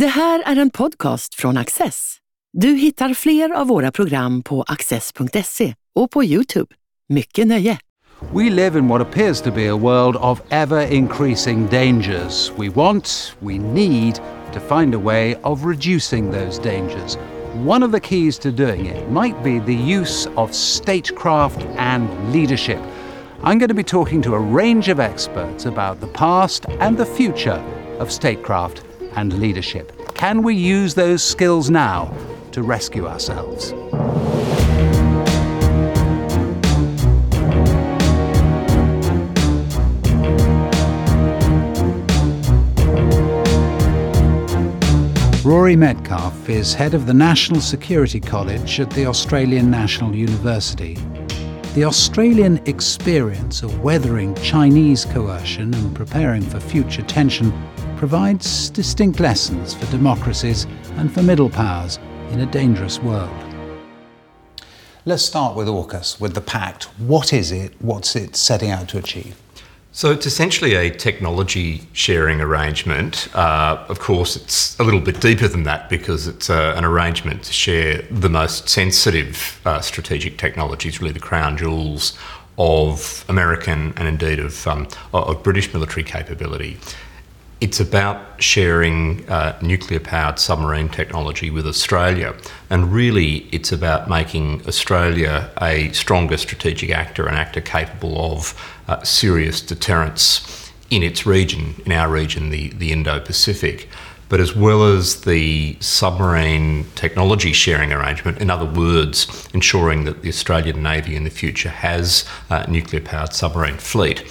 Det här är en podcast från Axess. Du hittar fler av våra program på axess.se och på Youtube. Mycket nöje! We live in what appears to be a world of ever increasing dangers. We want, we need to find a way of reducing those dangers. One of the keys to doing it might be the use of statecraft and leadership. I'm going to be talking to a range of experts about the past and the future of statecraft and leadership. Can we use those skills now to rescue ourselves? Rory Medcalf is head of the National Security College at the Australian National University. The Australian experience of weathering Chinese coercion and preparing for future tension provides distinct lessons for democracies and for middle powers in a dangerous world. Let's start with AUKUS, with the pact. What is it? What's it setting out to achieve? So it's essentially a technology sharing arrangement. Uh, of course, it's a little bit deeper than that because it's uh, an arrangement to share the most sensitive uh, strategic technologies, really the crown jewels of American and indeed of, um, of British military capability. It's about sharing uh, nuclear powered submarine technology with Australia. And really, it's about making Australia a stronger strategic actor, an actor capable of uh, serious deterrence in its region, in our region, the, the Indo Pacific. But as well as the submarine technology sharing arrangement, in other words, ensuring that the Australian Navy in the future has a nuclear powered submarine fleet,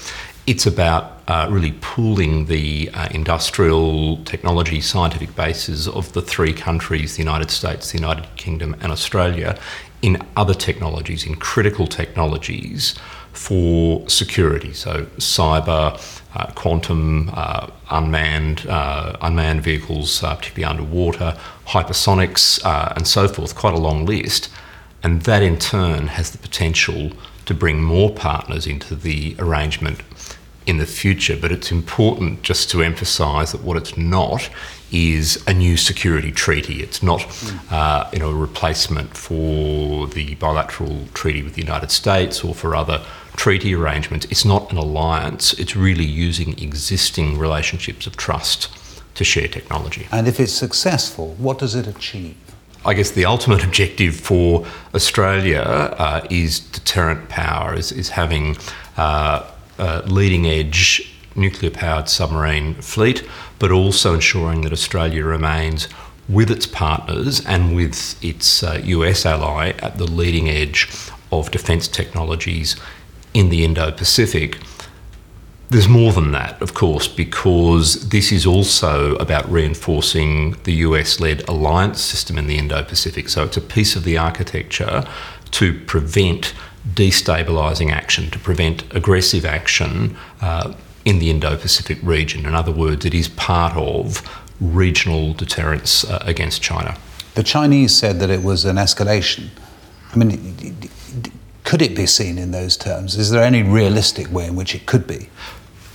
it's about uh, really pooling the uh, industrial technology scientific bases of the three countries the United States, the United Kingdom, and Australia in other technologies, in critical technologies for security. So, cyber, uh, quantum, uh, unmanned, uh, unmanned vehicles, uh, particularly underwater, hypersonics, and so forth, quite a long list. And that in turn has the potential to bring more partners into the arrangement in the future, but it's important just to emphasise that what it's not is a new security treaty. It's not, uh, you know, a replacement for the bilateral treaty with the United States or for other treaty arrangements. It's not an alliance. It's really using existing relationships of trust to share technology. And if it's successful, what does it achieve? I guess the ultimate objective for Australia uh, is deterrent power, is, is having uh, uh, leading edge nuclear powered submarine fleet, but also ensuring that Australia remains with its partners and with its uh, US ally at the leading edge of defence technologies in the Indo Pacific. There's more than that, of course, because this is also about reinforcing the US led alliance system in the Indo Pacific. So it's a piece of the architecture to prevent destabilising action, to prevent aggressive action uh, in the Indo Pacific region. In other words, it is part of regional deterrence uh, against China. The Chinese said that it was an escalation. I mean, could it be seen in those terms? Is there any realistic way in which it could be?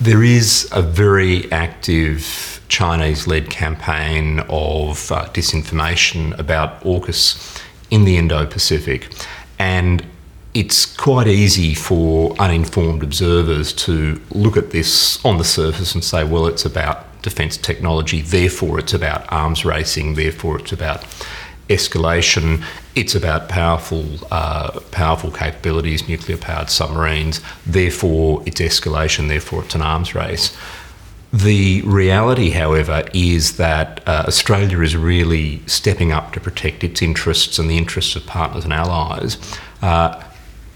There is a very active Chinese led campaign of uh, disinformation about AUKUS in the Indo Pacific. And it's quite easy for uninformed observers to look at this on the surface and say, well, it's about defence technology, therefore it's about arms racing, therefore it's about escalation. It's about powerful, uh, powerful capabilities, nuclear-powered submarines. Therefore, it's escalation. Therefore, it's an arms race. The reality, however, is that uh, Australia is really stepping up to protect its interests and the interests of partners and allies. Uh,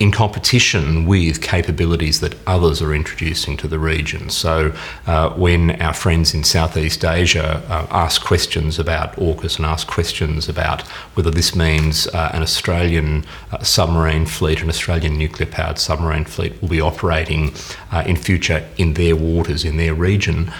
in competition with capabilities that others are introducing to the region. So, uh, when our friends in Southeast Asia uh, ask questions about AUKUS and ask questions about whether this means uh, an Australian uh, submarine fleet, an Australian nuclear powered submarine fleet, will be operating uh, in future in their waters, in their region,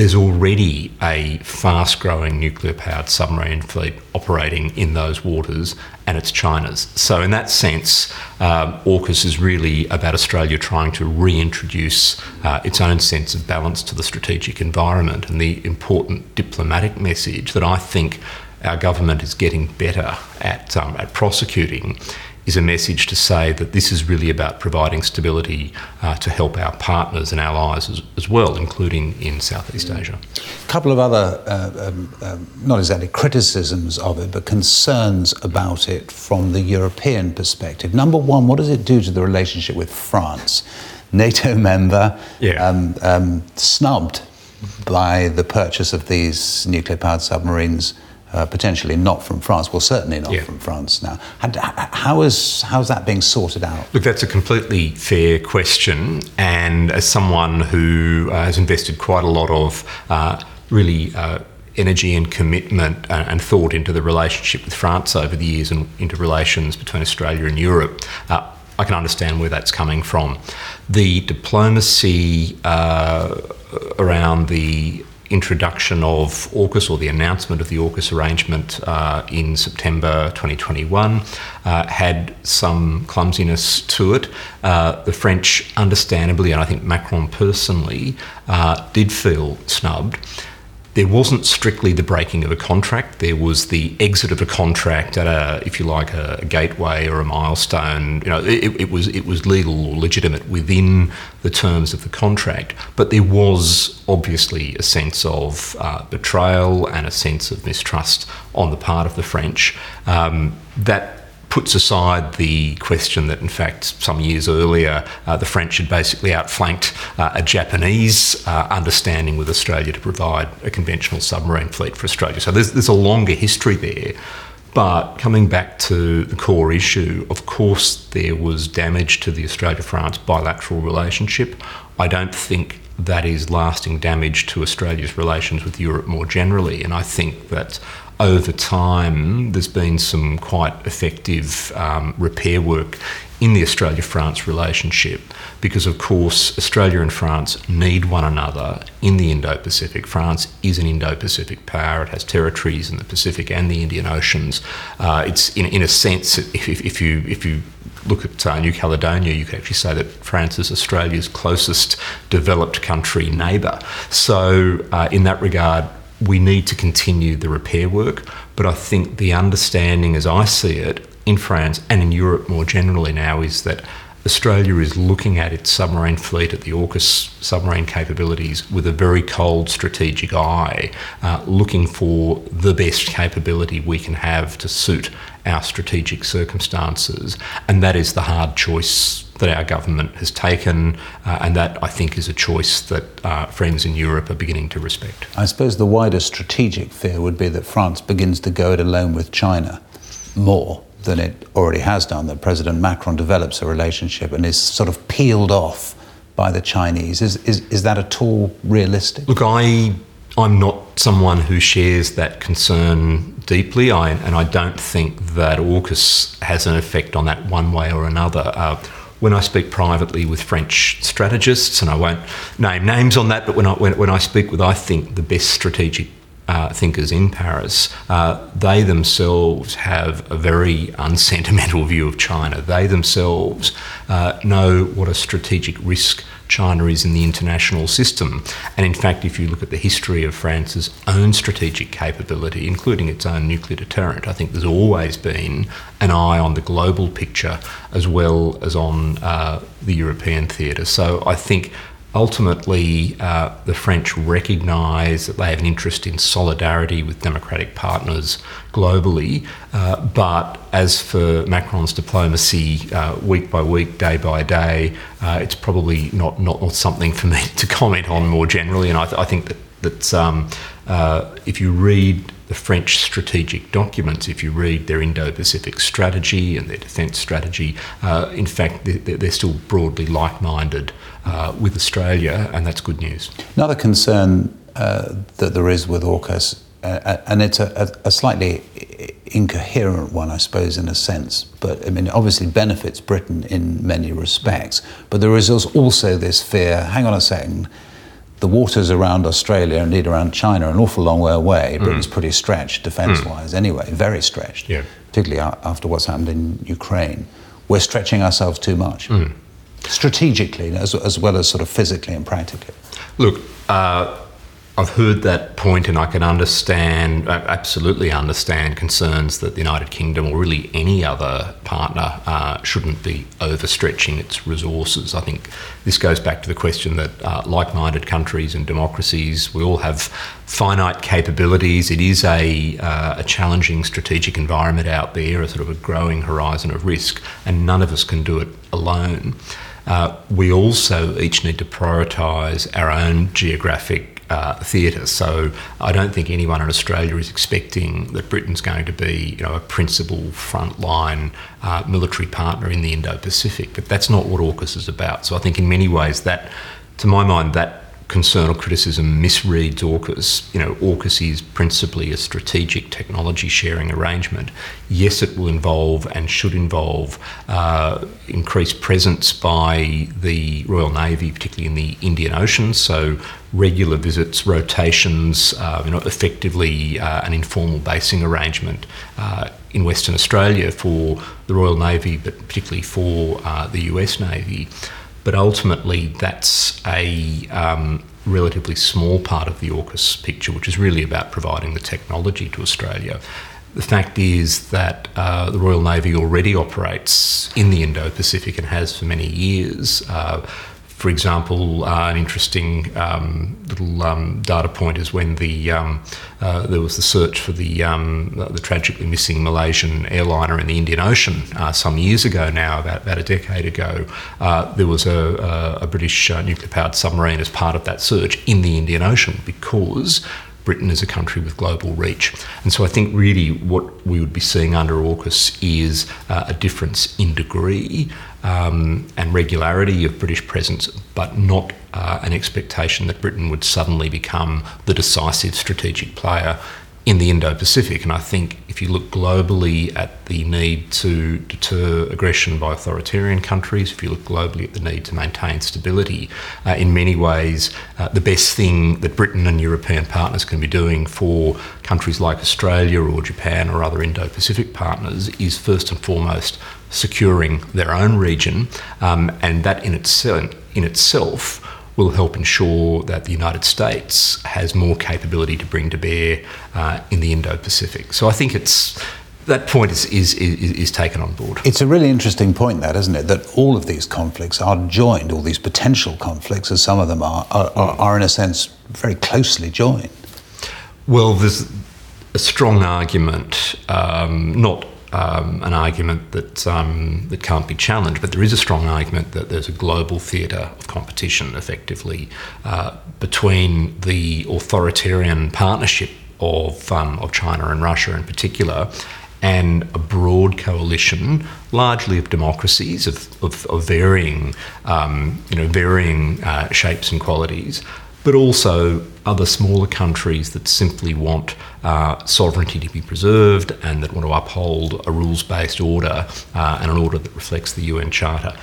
there's already a fast growing nuclear powered submarine fleet operating in those waters, and it's China's. So, in that sense, um, AUKUS is really about Australia trying to reintroduce uh, its own sense of balance to the strategic environment. And the important diplomatic message that I think our government is getting better at, um, at prosecuting is a message to say that this is really about providing stability uh, to help our partners and allies as, as, well, including in Southeast Asia. A couple of other, uh, um, um, not exactly criticisms of it, but concerns about it from the European perspective. Number one, what does it do to the relationship with France? NATO member, yeah. um, um snubbed by the purchase of these nuclear powered submarines uh, potentially not from France, well, certainly not yeah. from France now. How is, how's that being sorted out? Look, that's a completely fair question. And as someone who uh, has invested quite a lot of uh, really uh, energy and commitment and, and, thought into the relationship with France over the years and into relations between Australia and Europe, uh, I can understand where that's coming from. The diplomacy uh, around the introduction of AUKUS or the announcement of the AUKUS arrangement uh, in September 2021 uh, had some clumsiness to it. Uh, the French, understandably, and I think Macron personally, uh, did feel snubbed there wasn't strictly the breaking of a contract. There was the exit of a contract at a, if you like, a, a gateway or a milestone. You know, it, it, was it was legal or legitimate within the terms of the contract. But there was obviously a sense of uh, betrayal and a sense of mistrust on the part of the French. Um, that puts aside the question that, in fact, some years earlier, uh, the French had basically outflanked uh, a Japanese uh, understanding with Australia to provide a conventional submarine fleet for Australia. So there's, there's a longer history there. But coming back to the core issue, of course, there was damage to the Australia France bilateral relationship. I don't think that is lasting damage to Australia's relations with Europe more generally. And I think that over time, there's been some quite effective um, repair work in the Australia France relationship because, of course, Australia and France need one another in the Indo Pacific. France is an Indo Pacific power, it has territories in the Pacific and the Indian Oceans. Uh, it's, in, in a sense, if, if, you, if you look at uh, New Caledonia, you could actually say that France is Australia's closest developed country neighbour. So, uh, in that regard, we need to continue the repair work, but I think the understanding, as I see it, in France and in Europe more generally now, is that Australia is looking at its submarine fleet, at the AUKUS submarine capabilities, with a very cold strategic eye, uh, looking for the best capability we can have to suit our strategic circumstances. And that is the hard choice that our government has taken, uh, and that I think is a choice that uh, friends in Europe are beginning to respect. I suppose the wider strategic fear would be that France begins to go it alone with China more than it already has done, that President Macron develops a relationship and is sort of peeled off by the Chinese. Is, is, is that at all realistic? Look, I, I'm not someone who shares that concern deeply, I, and I don't think that AUKUS has an effect on that one way or another. Uh, when I speak privately with French strategists, and I won't name names on that, but when I, when, when I speak with, I think, the best strategic uh, thinkers in Paris, uh, they themselves have a very unsentimental view of China. They themselves uh, know what a strategic risk China is in the international system. And in fact, if you look at the history of France's own strategic capability, including its own nuclear deterrent, I think there's always been an eye on the global picture as well as on uh, the European theatre. So I think ultimately, uh, the French recognise that they have an interest in solidarity with democratic partners globally. Uh, but as for Macron's diplomacy, uh, week by week, day by day, uh, it's probably not, not, not something for me to comment on more generally. And I, th- I think that, that um, uh, if you read the French strategic documents, if you read their Indo Pacific strategy and their defence strategy, uh, in fact, they're, still broadly like minded uh, with Australia, and that's good news. Another concern uh, that there is with AUKUS, uh, uh, and it's a, a, slightly incoherent one, I suppose, in a sense, but I mean, obviously benefits Britain in many respects. But there is also this fear hang on a second the waters around Australia, indeed around China, are an awful long way away. Mm. Britain's pretty stretched defence wise, mm. anyway, very stretched, yeah. particularly after what's happened in Ukraine. We're stretching ourselves too much, mm. strategically as, as well as sort of physically and practically. Look, uh, I've heard that point, and I can understand, absolutely understand, concerns that the United Kingdom or really any other partner uh, shouldn't be overstretching its resources. I think this goes back to the question that, uh, like minded countries and democracies, we all have finite capabilities. It is a, uh, a challenging strategic environment out there, a sort of a growing horizon of risk, and none of us can do it alone. Uh, we also each need to prioritise our own geographic uh, theatre. So I don't think anyone in Australia is expecting that Britain's going to be, you know, a principal frontline uh, military partner in the Indo-Pacific. But that's not what AUKUS is about. So I think in many ways that, to my mind, that concern or criticism misreads AUKUS. You know, AUKUS is principally a strategic technology sharing arrangement. Yes, it will involve and should involve uh, increased presence by the Royal Navy, particularly in the Indian Ocean. So regular visits, rotations, uh, you know, effectively uh, an informal basing arrangement uh, in Western Australia for the Royal Navy, but particularly for uh, the US Navy. But ultimately, that's a um, relatively small part of the AUKUS picture, which is really about providing the technology to Australia. The fact is that uh, the Royal Navy already operates in the Indo Pacific and has for many years. Uh, for example, uh, an interesting um, little um, data point is when the um, uh, there was the search for the um, the tragically missing Malaysian airliner in the Indian Ocean uh, some years ago now, about, about a decade ago. Uh, there was a, a British uh, nuclear powered submarine as part of that search in the Indian Ocean because Britain is a country with global reach. And so I think really what we would be seeing under AUKUS is uh, a difference in degree um, and regularity of British presence, but not uh, an expectation that Britain would suddenly become the decisive strategic player in the Indo Pacific. And I think if you look globally at the need to deter aggression by authoritarian countries, if you look globally at the need to maintain stability, uh, in many ways, uh, the best thing that Britain and European partners can be doing for countries like Australia or Japan or other Indo Pacific partners is first and foremost securing their own region. Um, and that in, in itself will help ensure that the United States has more capability to bring to bear uh, in the Indo Pacific. So I think it's that point is, is, is, is, taken on board. It's a really interesting point, that, isn't it? That all of these conflicts are joined, all these potential conflicts, as some of them are, are, are, are in a sense very closely joined. Well, there's a strong argument, um, not um, an argument that um, that can't be challenged, but there is a strong argument that there's a global theatre of competition, effectively, uh, between the authoritarian partnership of um, of China and Russia in particular, and a broad coalition, largely of democracies of, of, of varying, um, you know, varying uh, shapes and qualities, but also other smaller countries that simply want uh, sovereignty to be preserved and that want to uphold a rules based order uh, and an order that reflects the UN Charter.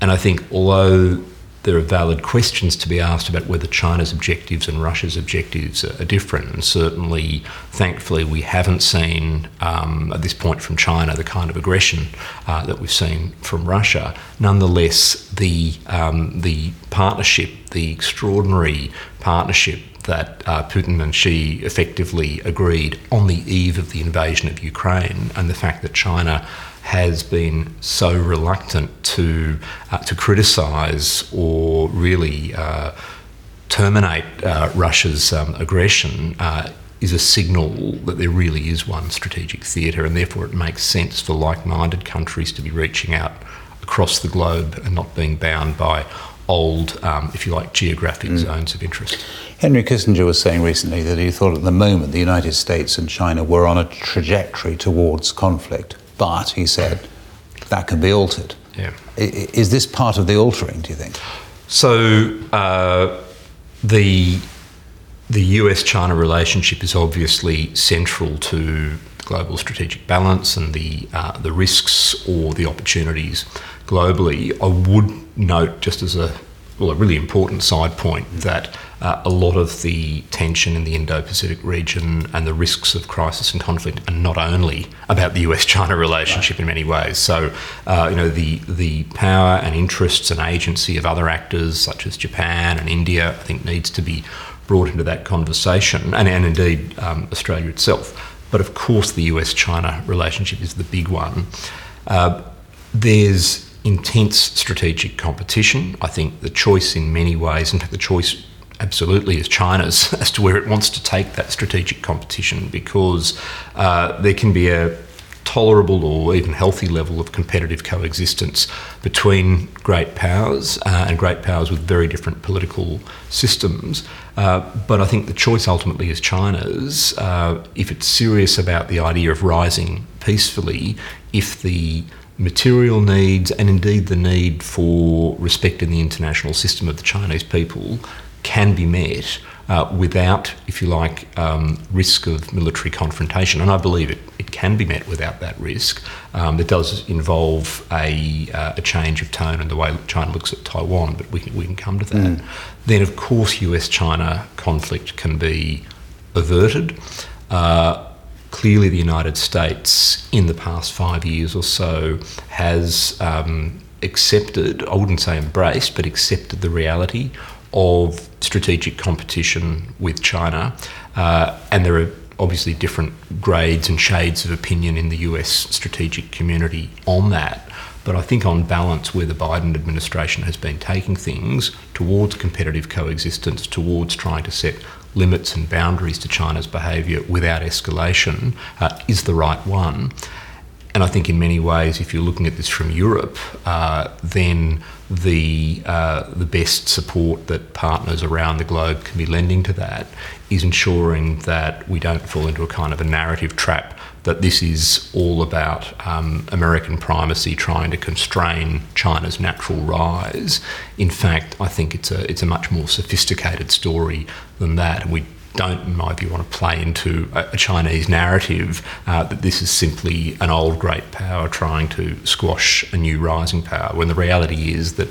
And I think, although there are valid questions to be asked about whether China's objectives and Russia's objectives are, different. And certainly, thankfully, we haven't seen um, at this point from China the kind of aggression uh, that we've seen from Russia. Nonetheless, the um, the partnership, the extraordinary partnership that uh, Putin and Xi effectively agreed on the eve of the invasion of Ukraine, and the fact that China has been so reluctant to uh, to criticise or really uh, terminate uh, Russia's um, aggression uh, is a signal that there really is one strategic theatre, and therefore it makes sense for like-minded countries to be reaching out across the globe and not being bound by old, um, if you like, geographic mm. zones of interest. Henry Kissinger was saying recently that he thought at the moment the United States and China were on a trajectory towards conflict. But, he said, that can be altered. Yeah. Is this part of the altering, do you think? So, uh, the, the US China relationship is obviously central to global strategic balance and the, uh, the risks or the opportunities globally. I would note, just as a well, a really important side point that uh, a lot of the tension in the Indo-Pacific region and the risks of crisis and conflict are not only about the US-China relationship in many ways. So, uh, you know, the the power and interests and agency of other actors such as Japan and India, I think, needs to be brought into that conversation, and, and indeed um, Australia itself. But of course, the US-China relationship is the big one. Uh, there's intense strategic competition. I think the choice, in many ways, in fact, the choice absolutely is China's as to where it wants to take that strategic competition because uh, there can be a tolerable or even healthy level of competitive coexistence between great powers uh, and great powers with very different political systems. Uh, but I think the choice ultimately is China's. Uh, if it's serious about the idea of rising peacefully, if the material needs and indeed the need for respect in the international system of the Chinese people can be met uh, without, if you like, um, risk of military confrontation. And I believe it, it can be met without that risk. Um, it does involve a, uh, a change of tone in the way China looks at Taiwan, but we can, we can come to that. Mm. Then, of course, US China conflict can be averted. Uh, clearly the United States in the past five years or so has um, accepted, I wouldn't say embraced, but accepted the reality of strategic competition with China. Uh, and there are obviously different grades and shades of opinion in the US strategic community on that. But I think, on balance, where the Biden administration has been taking things towards competitive coexistence, towards trying to set limits and boundaries to China's behaviour without escalation, uh, is the right one. And I think, in many ways, if you're looking at this from Europe, uh, then the uh, the best support that partners around the globe can be lending to that is ensuring that we don't fall into a kind of a narrative trap that this is all about um, American primacy trying to constrain China's natural rise. In fact, I think it's a it's a much more sophisticated story than that, we don't, in my view, want to play into a, Chinese narrative uh, that this is simply an old great power trying to squash a new rising power, when the reality is that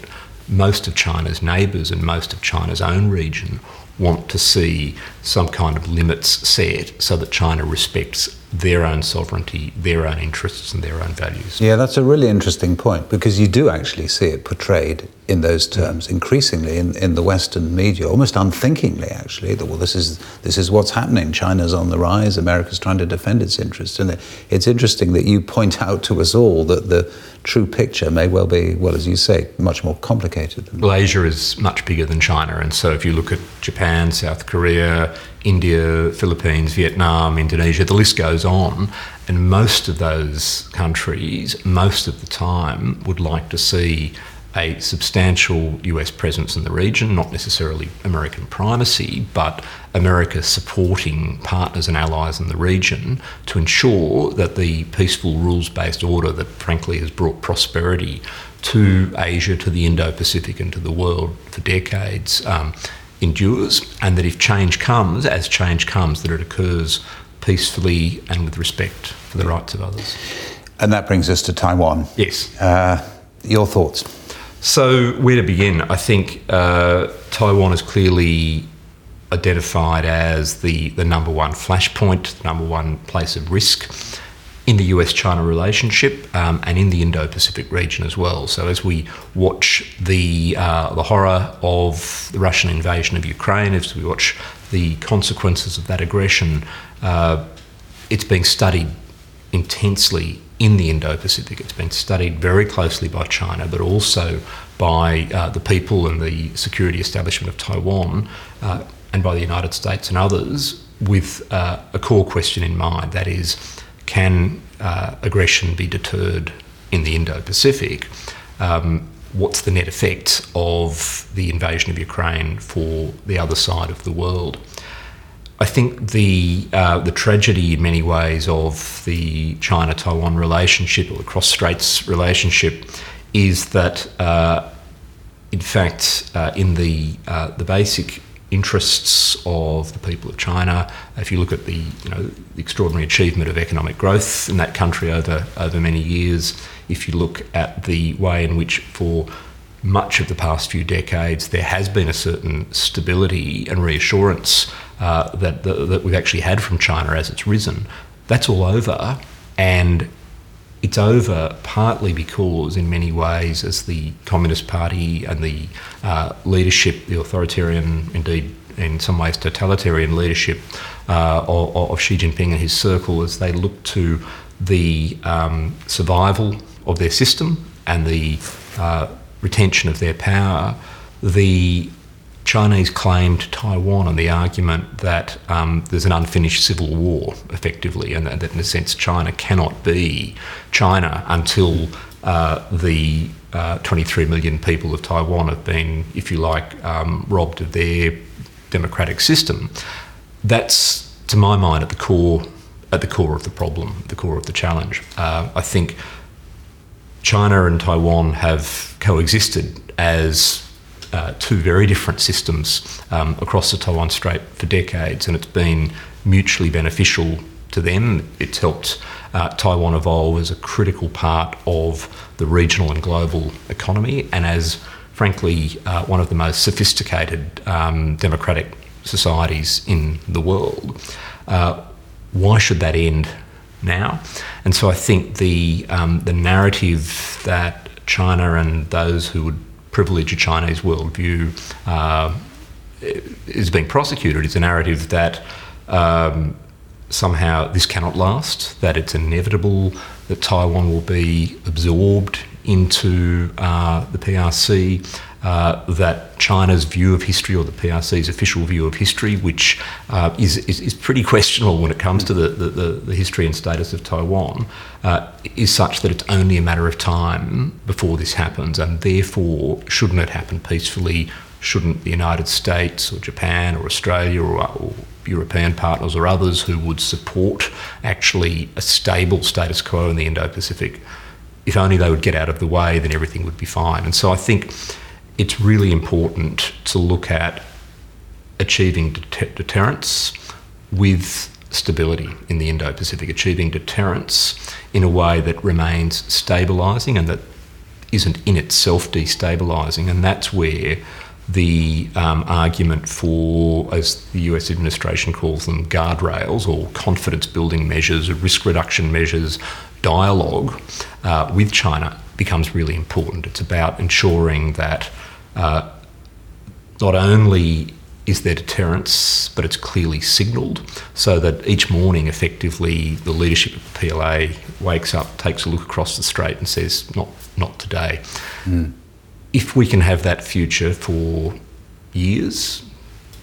most of China's neighbours and most of China's own region want to see some kind of limits set so that China respects their own sovereignty, their own interests, and their own values. Yeah, that's a really interesting point because you do actually see it portrayed in those terms increasingly in, in the Western media, almost unthinkingly, actually, that, well, this is, this is what's happening. China's on the rise, America's trying to defend its interests. And it's interesting that you point out to us all that the true picture may well be, well, as you say, much more complicated. Well, Asia is much bigger than China. And so if you look at Japan, South Korea, India, Philippines, Vietnam, Indonesia, the list goes on. And most of those countries, most of the time, would like to see a substantial US presence in the region, not necessarily American primacy, but America supporting partners and allies in the region to ensure that the peaceful rules based order that frankly has brought prosperity to Asia, to the Indo Pacific, and to the world for decades um, endures, and that if change comes, as change comes, that it occurs peacefully and with respect for the rights of others. And that brings us to Taiwan. Yes. Uh, your thoughts? So, where to begin? I think uh, Taiwan is clearly identified as the, the number one flashpoint, the number one place of risk in the US China relationship um, and in the Indo Pacific region as well. So, as we watch the, uh, the horror of the Russian invasion of Ukraine, as we watch the consequences of that aggression, uh, it's being studied intensely in the Indo Pacific. It's been studied very closely by China, but also by uh, the people and the security establishment of Taiwan uh, and by the United States and others with uh, a core question in mind that is, can uh, aggression be deterred in the Indo Pacific? Um, what's the net effect of the invasion of Ukraine for the other side of the world? I think the uh, the tragedy in many ways of the China Taiwan relationship or the cross straits relationship is that, uh, in fact, uh, in the uh, the basic interests of the people of China, if you look at the you know the extraordinary achievement of economic growth in that country over over many years, if you look at the way in which for much of the past few decades, there has been a certain stability and reassurance uh, that, the, that we've actually had from China as it's risen. That's all over, and it's over partly because, in many ways, as the Communist Party and the uh, leadership, the authoritarian, indeed in some ways totalitarian leadership uh, of, of, Xi Jinping and his circle, as they look to the um, survival of their system and the uh, retention of their power, the Chinese claim to Taiwan on the argument that um, there's an unfinished civil war, effectively, and that in a sense China cannot be China until uh, the uh, 23 million people of Taiwan have been, if you like, um, robbed of their democratic system. That's, to my mind, at the core at the core of the problem, the core of the challenge. Uh, I think China and Taiwan have coexisted as uh, two very different systems um, across the Taiwan Strait for decades, and it's been mutually beneficial to them. It's helped uh, Taiwan evolve as a critical part of the regional and global economy, and as, frankly, uh, one of the most sophisticated um, democratic societies in the world. Uh, why should that end now? And so I think the um, the narrative that China and those who would privilege a Chinese worldview uh, is being prosecuted. Is a narrative that um, somehow this cannot last, that it's inevitable that Taiwan will be absorbed into uh, the PRC, uh, that China's view of history or the PRC's official view of history, which uh, is, is, is, pretty questionable when it comes to the, the, the history and status of Taiwan, uh, is such that it's only a matter of time before this happens, and therefore, shouldn't it happen peacefully? Shouldn't the United States or Japan or Australia or, or European partners or others who would support actually a stable status quo in the Indo Pacific? If only they would get out of the way, then everything would be fine. And so I think it's really important to look at achieving det- deterrence with stability in the Indo Pacific, achieving deterrence in a way that remains stabilising and that isn't in itself destabilising. And that's where the um, argument for, as the US administration calls them, guardrails or confidence building measures, or risk reduction measures, dialogue uh, with China becomes really important. It's about ensuring that uh, not only is there deterrence, but it's clearly signalled so that each morning, effectively, the leadership of the PLA wakes up, takes a look across the strait, and says, "Not, not today." Mm. If we can have that future for years,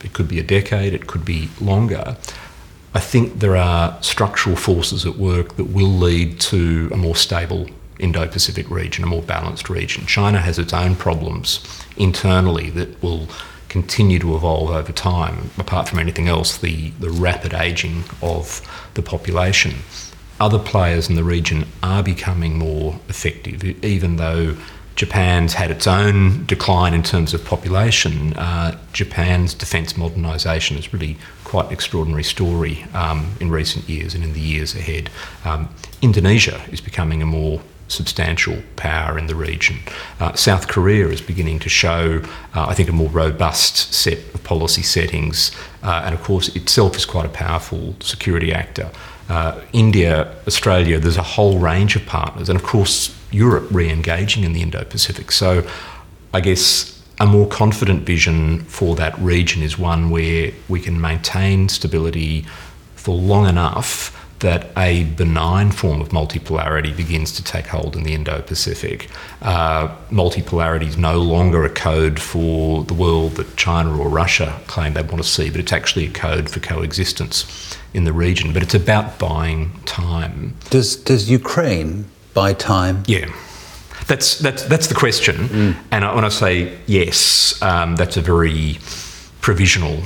it could be a decade, it could be longer. I think there are structural forces at work that will lead to a more stable Indo Pacific region, a more balanced region. China has its own problems internally that will continue to evolve over time, apart from anything else, the, the rapid ageing of the population. Other players in the region are becoming more effective, even though Japan's had its own decline in terms of population. Uh, Japan's defence modernisation is really quite an extraordinary story um, in recent years and in the years ahead. Um, Indonesia is becoming a more substantial power in the region. Uh, South Korea is beginning to show, uh, I think, a more robust set of policy settings, uh, and of course, itself is quite a powerful security actor. Uh, India, Australia, there's a whole range of partners, and of course, Europe re engaging in the Indo Pacific. So, I guess a more confident vision for that region is one where we can maintain stability for long enough that a benign form of multipolarity begins to take hold in the Indo Pacific. Uh, multipolarity is no longer a code for the world that China or Russia claim they want to see, but it's actually a code for coexistence in the region. But it's about buying time. Does, does Ukraine buy time? Yeah. That's, that's, that's the question. Mm. And when I say yes, um, that's a very provisional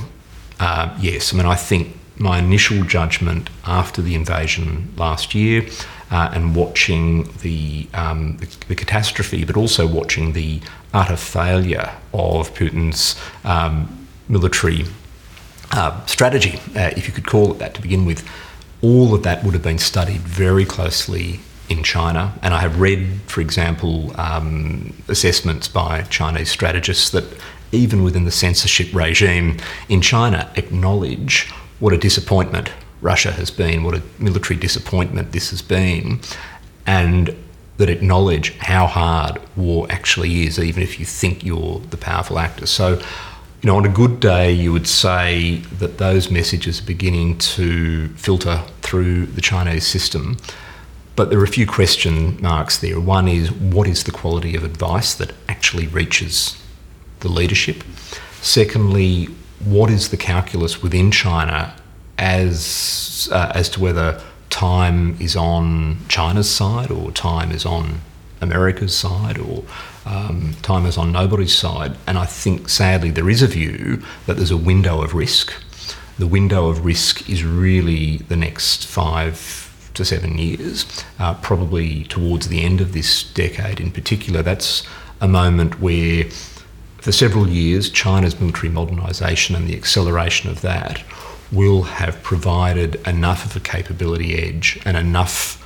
uh, yes. I mean, I think my initial judgment after the invasion last year uh, and watching the, um, the, the, catastrophe, but also watching the utter failure of Putin's um, military uh, strategy, uh, if you could call it that to begin with, all of that would have been studied very closely in China. And I have read, for example, um, assessments by Chinese strategists that even within the censorship regime in China acknowledge what a disappointment Russia has been, what a military disappointment this has been, and that acknowledge how hard war actually is, even if you think you're the powerful actor. So, you know, on a good day, you would say that those messages are beginning to filter through the Chinese system. But there are a few question marks there. One is what is the quality of advice that actually reaches the leadership? Secondly, what is the calculus within China as uh, as to whether time is on China's side or time is on America's side or um, time is on nobody's side. And I think sadly there is a view that there's a window of risk. The window of risk is really the next five to seven years, uh, probably towards the end of this decade in particular. That's a moment where, for several years, China's military modernisation and the acceleration of that will have provided enough of a capability edge and enough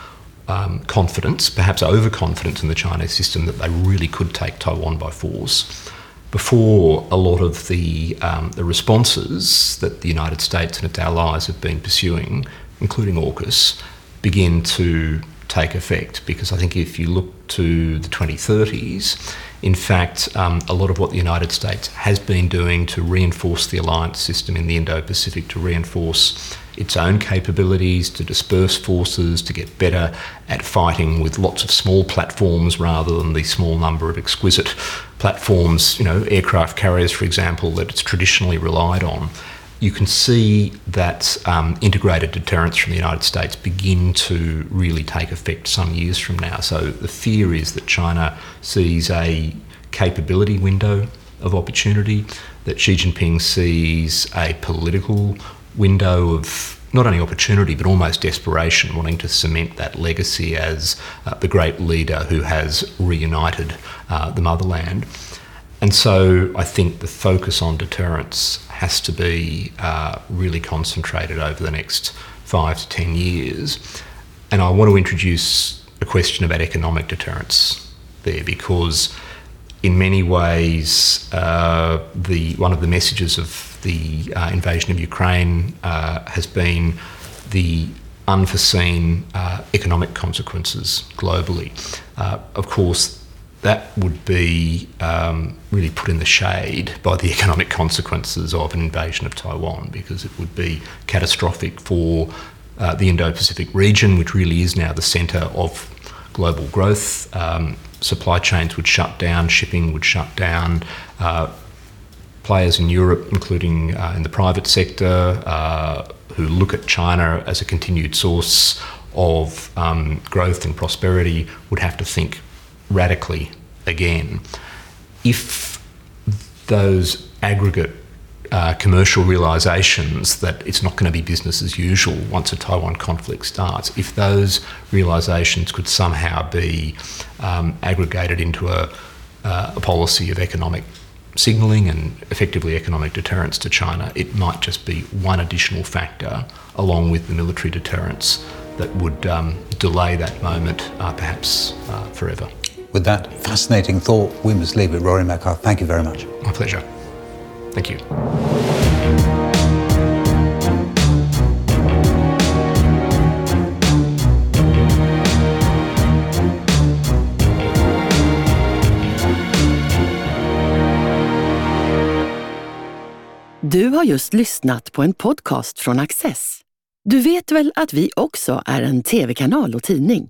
um, confidence, perhaps overconfidence in the Chinese system that they really could take Taiwan by force. Before a lot of the, um, the responses that the United States and its allies have been pursuing, including AUKUS, begin to take effect. Because I think if you look to the 2030s, in fact, um, a lot of what the United States has been doing to reinforce the alliance system in the Indo Pacific, to reinforce its own capabilities, to disperse forces, to get better at fighting with lots of small platforms rather than the small number of exquisite platforms, you know, aircraft carriers, for example, that it's traditionally relied on you can see that um, integrated deterrence from the United States begin to really take effect some years from now. So the fear is that China sees a capability window of opportunity, that Xi Jinping sees a political window of not only opportunity but almost desperation, wanting to cement that legacy as uh, the great leader who has reunited uh, the motherland. And so I think the focus on deterrence has to be uh, really concentrated over the next five to ten years. And I want to introduce a question about economic deterrence there because, in many ways, uh, the one of the messages of the uh, invasion of Ukraine uh, has been the unforeseen uh, economic consequences globally. Uh, of course, that would be um, really put in the shade by the economic consequences of an invasion of Taiwan because it would be catastrophic for uh, the Indo Pacific region, which really is now the centre of global growth. Um, supply chains would shut down, shipping would shut down. Uh, players in Europe, including uh, in the private sector, uh, who look at China as a continued source of um, growth and prosperity, would have to think radically again. If those aggregate uh, commercial realizations that it's not going to be business as usual once a Taiwan conflict starts, if those realizations could somehow be um, aggregated into a, uh, a policy of economic signalling and effectively economic deterrence to China, it might just be one additional factor along with the military deterrence that would um, delay that moment uh, perhaps uh, forever. With that fascinating thought, we must leave it. Rory Metcalfe, thank you very much. My pleasure. Thank you. Du har just lyssnat på en podcast från Access. Du vet väl att vi också är en tv-kanal och tidning?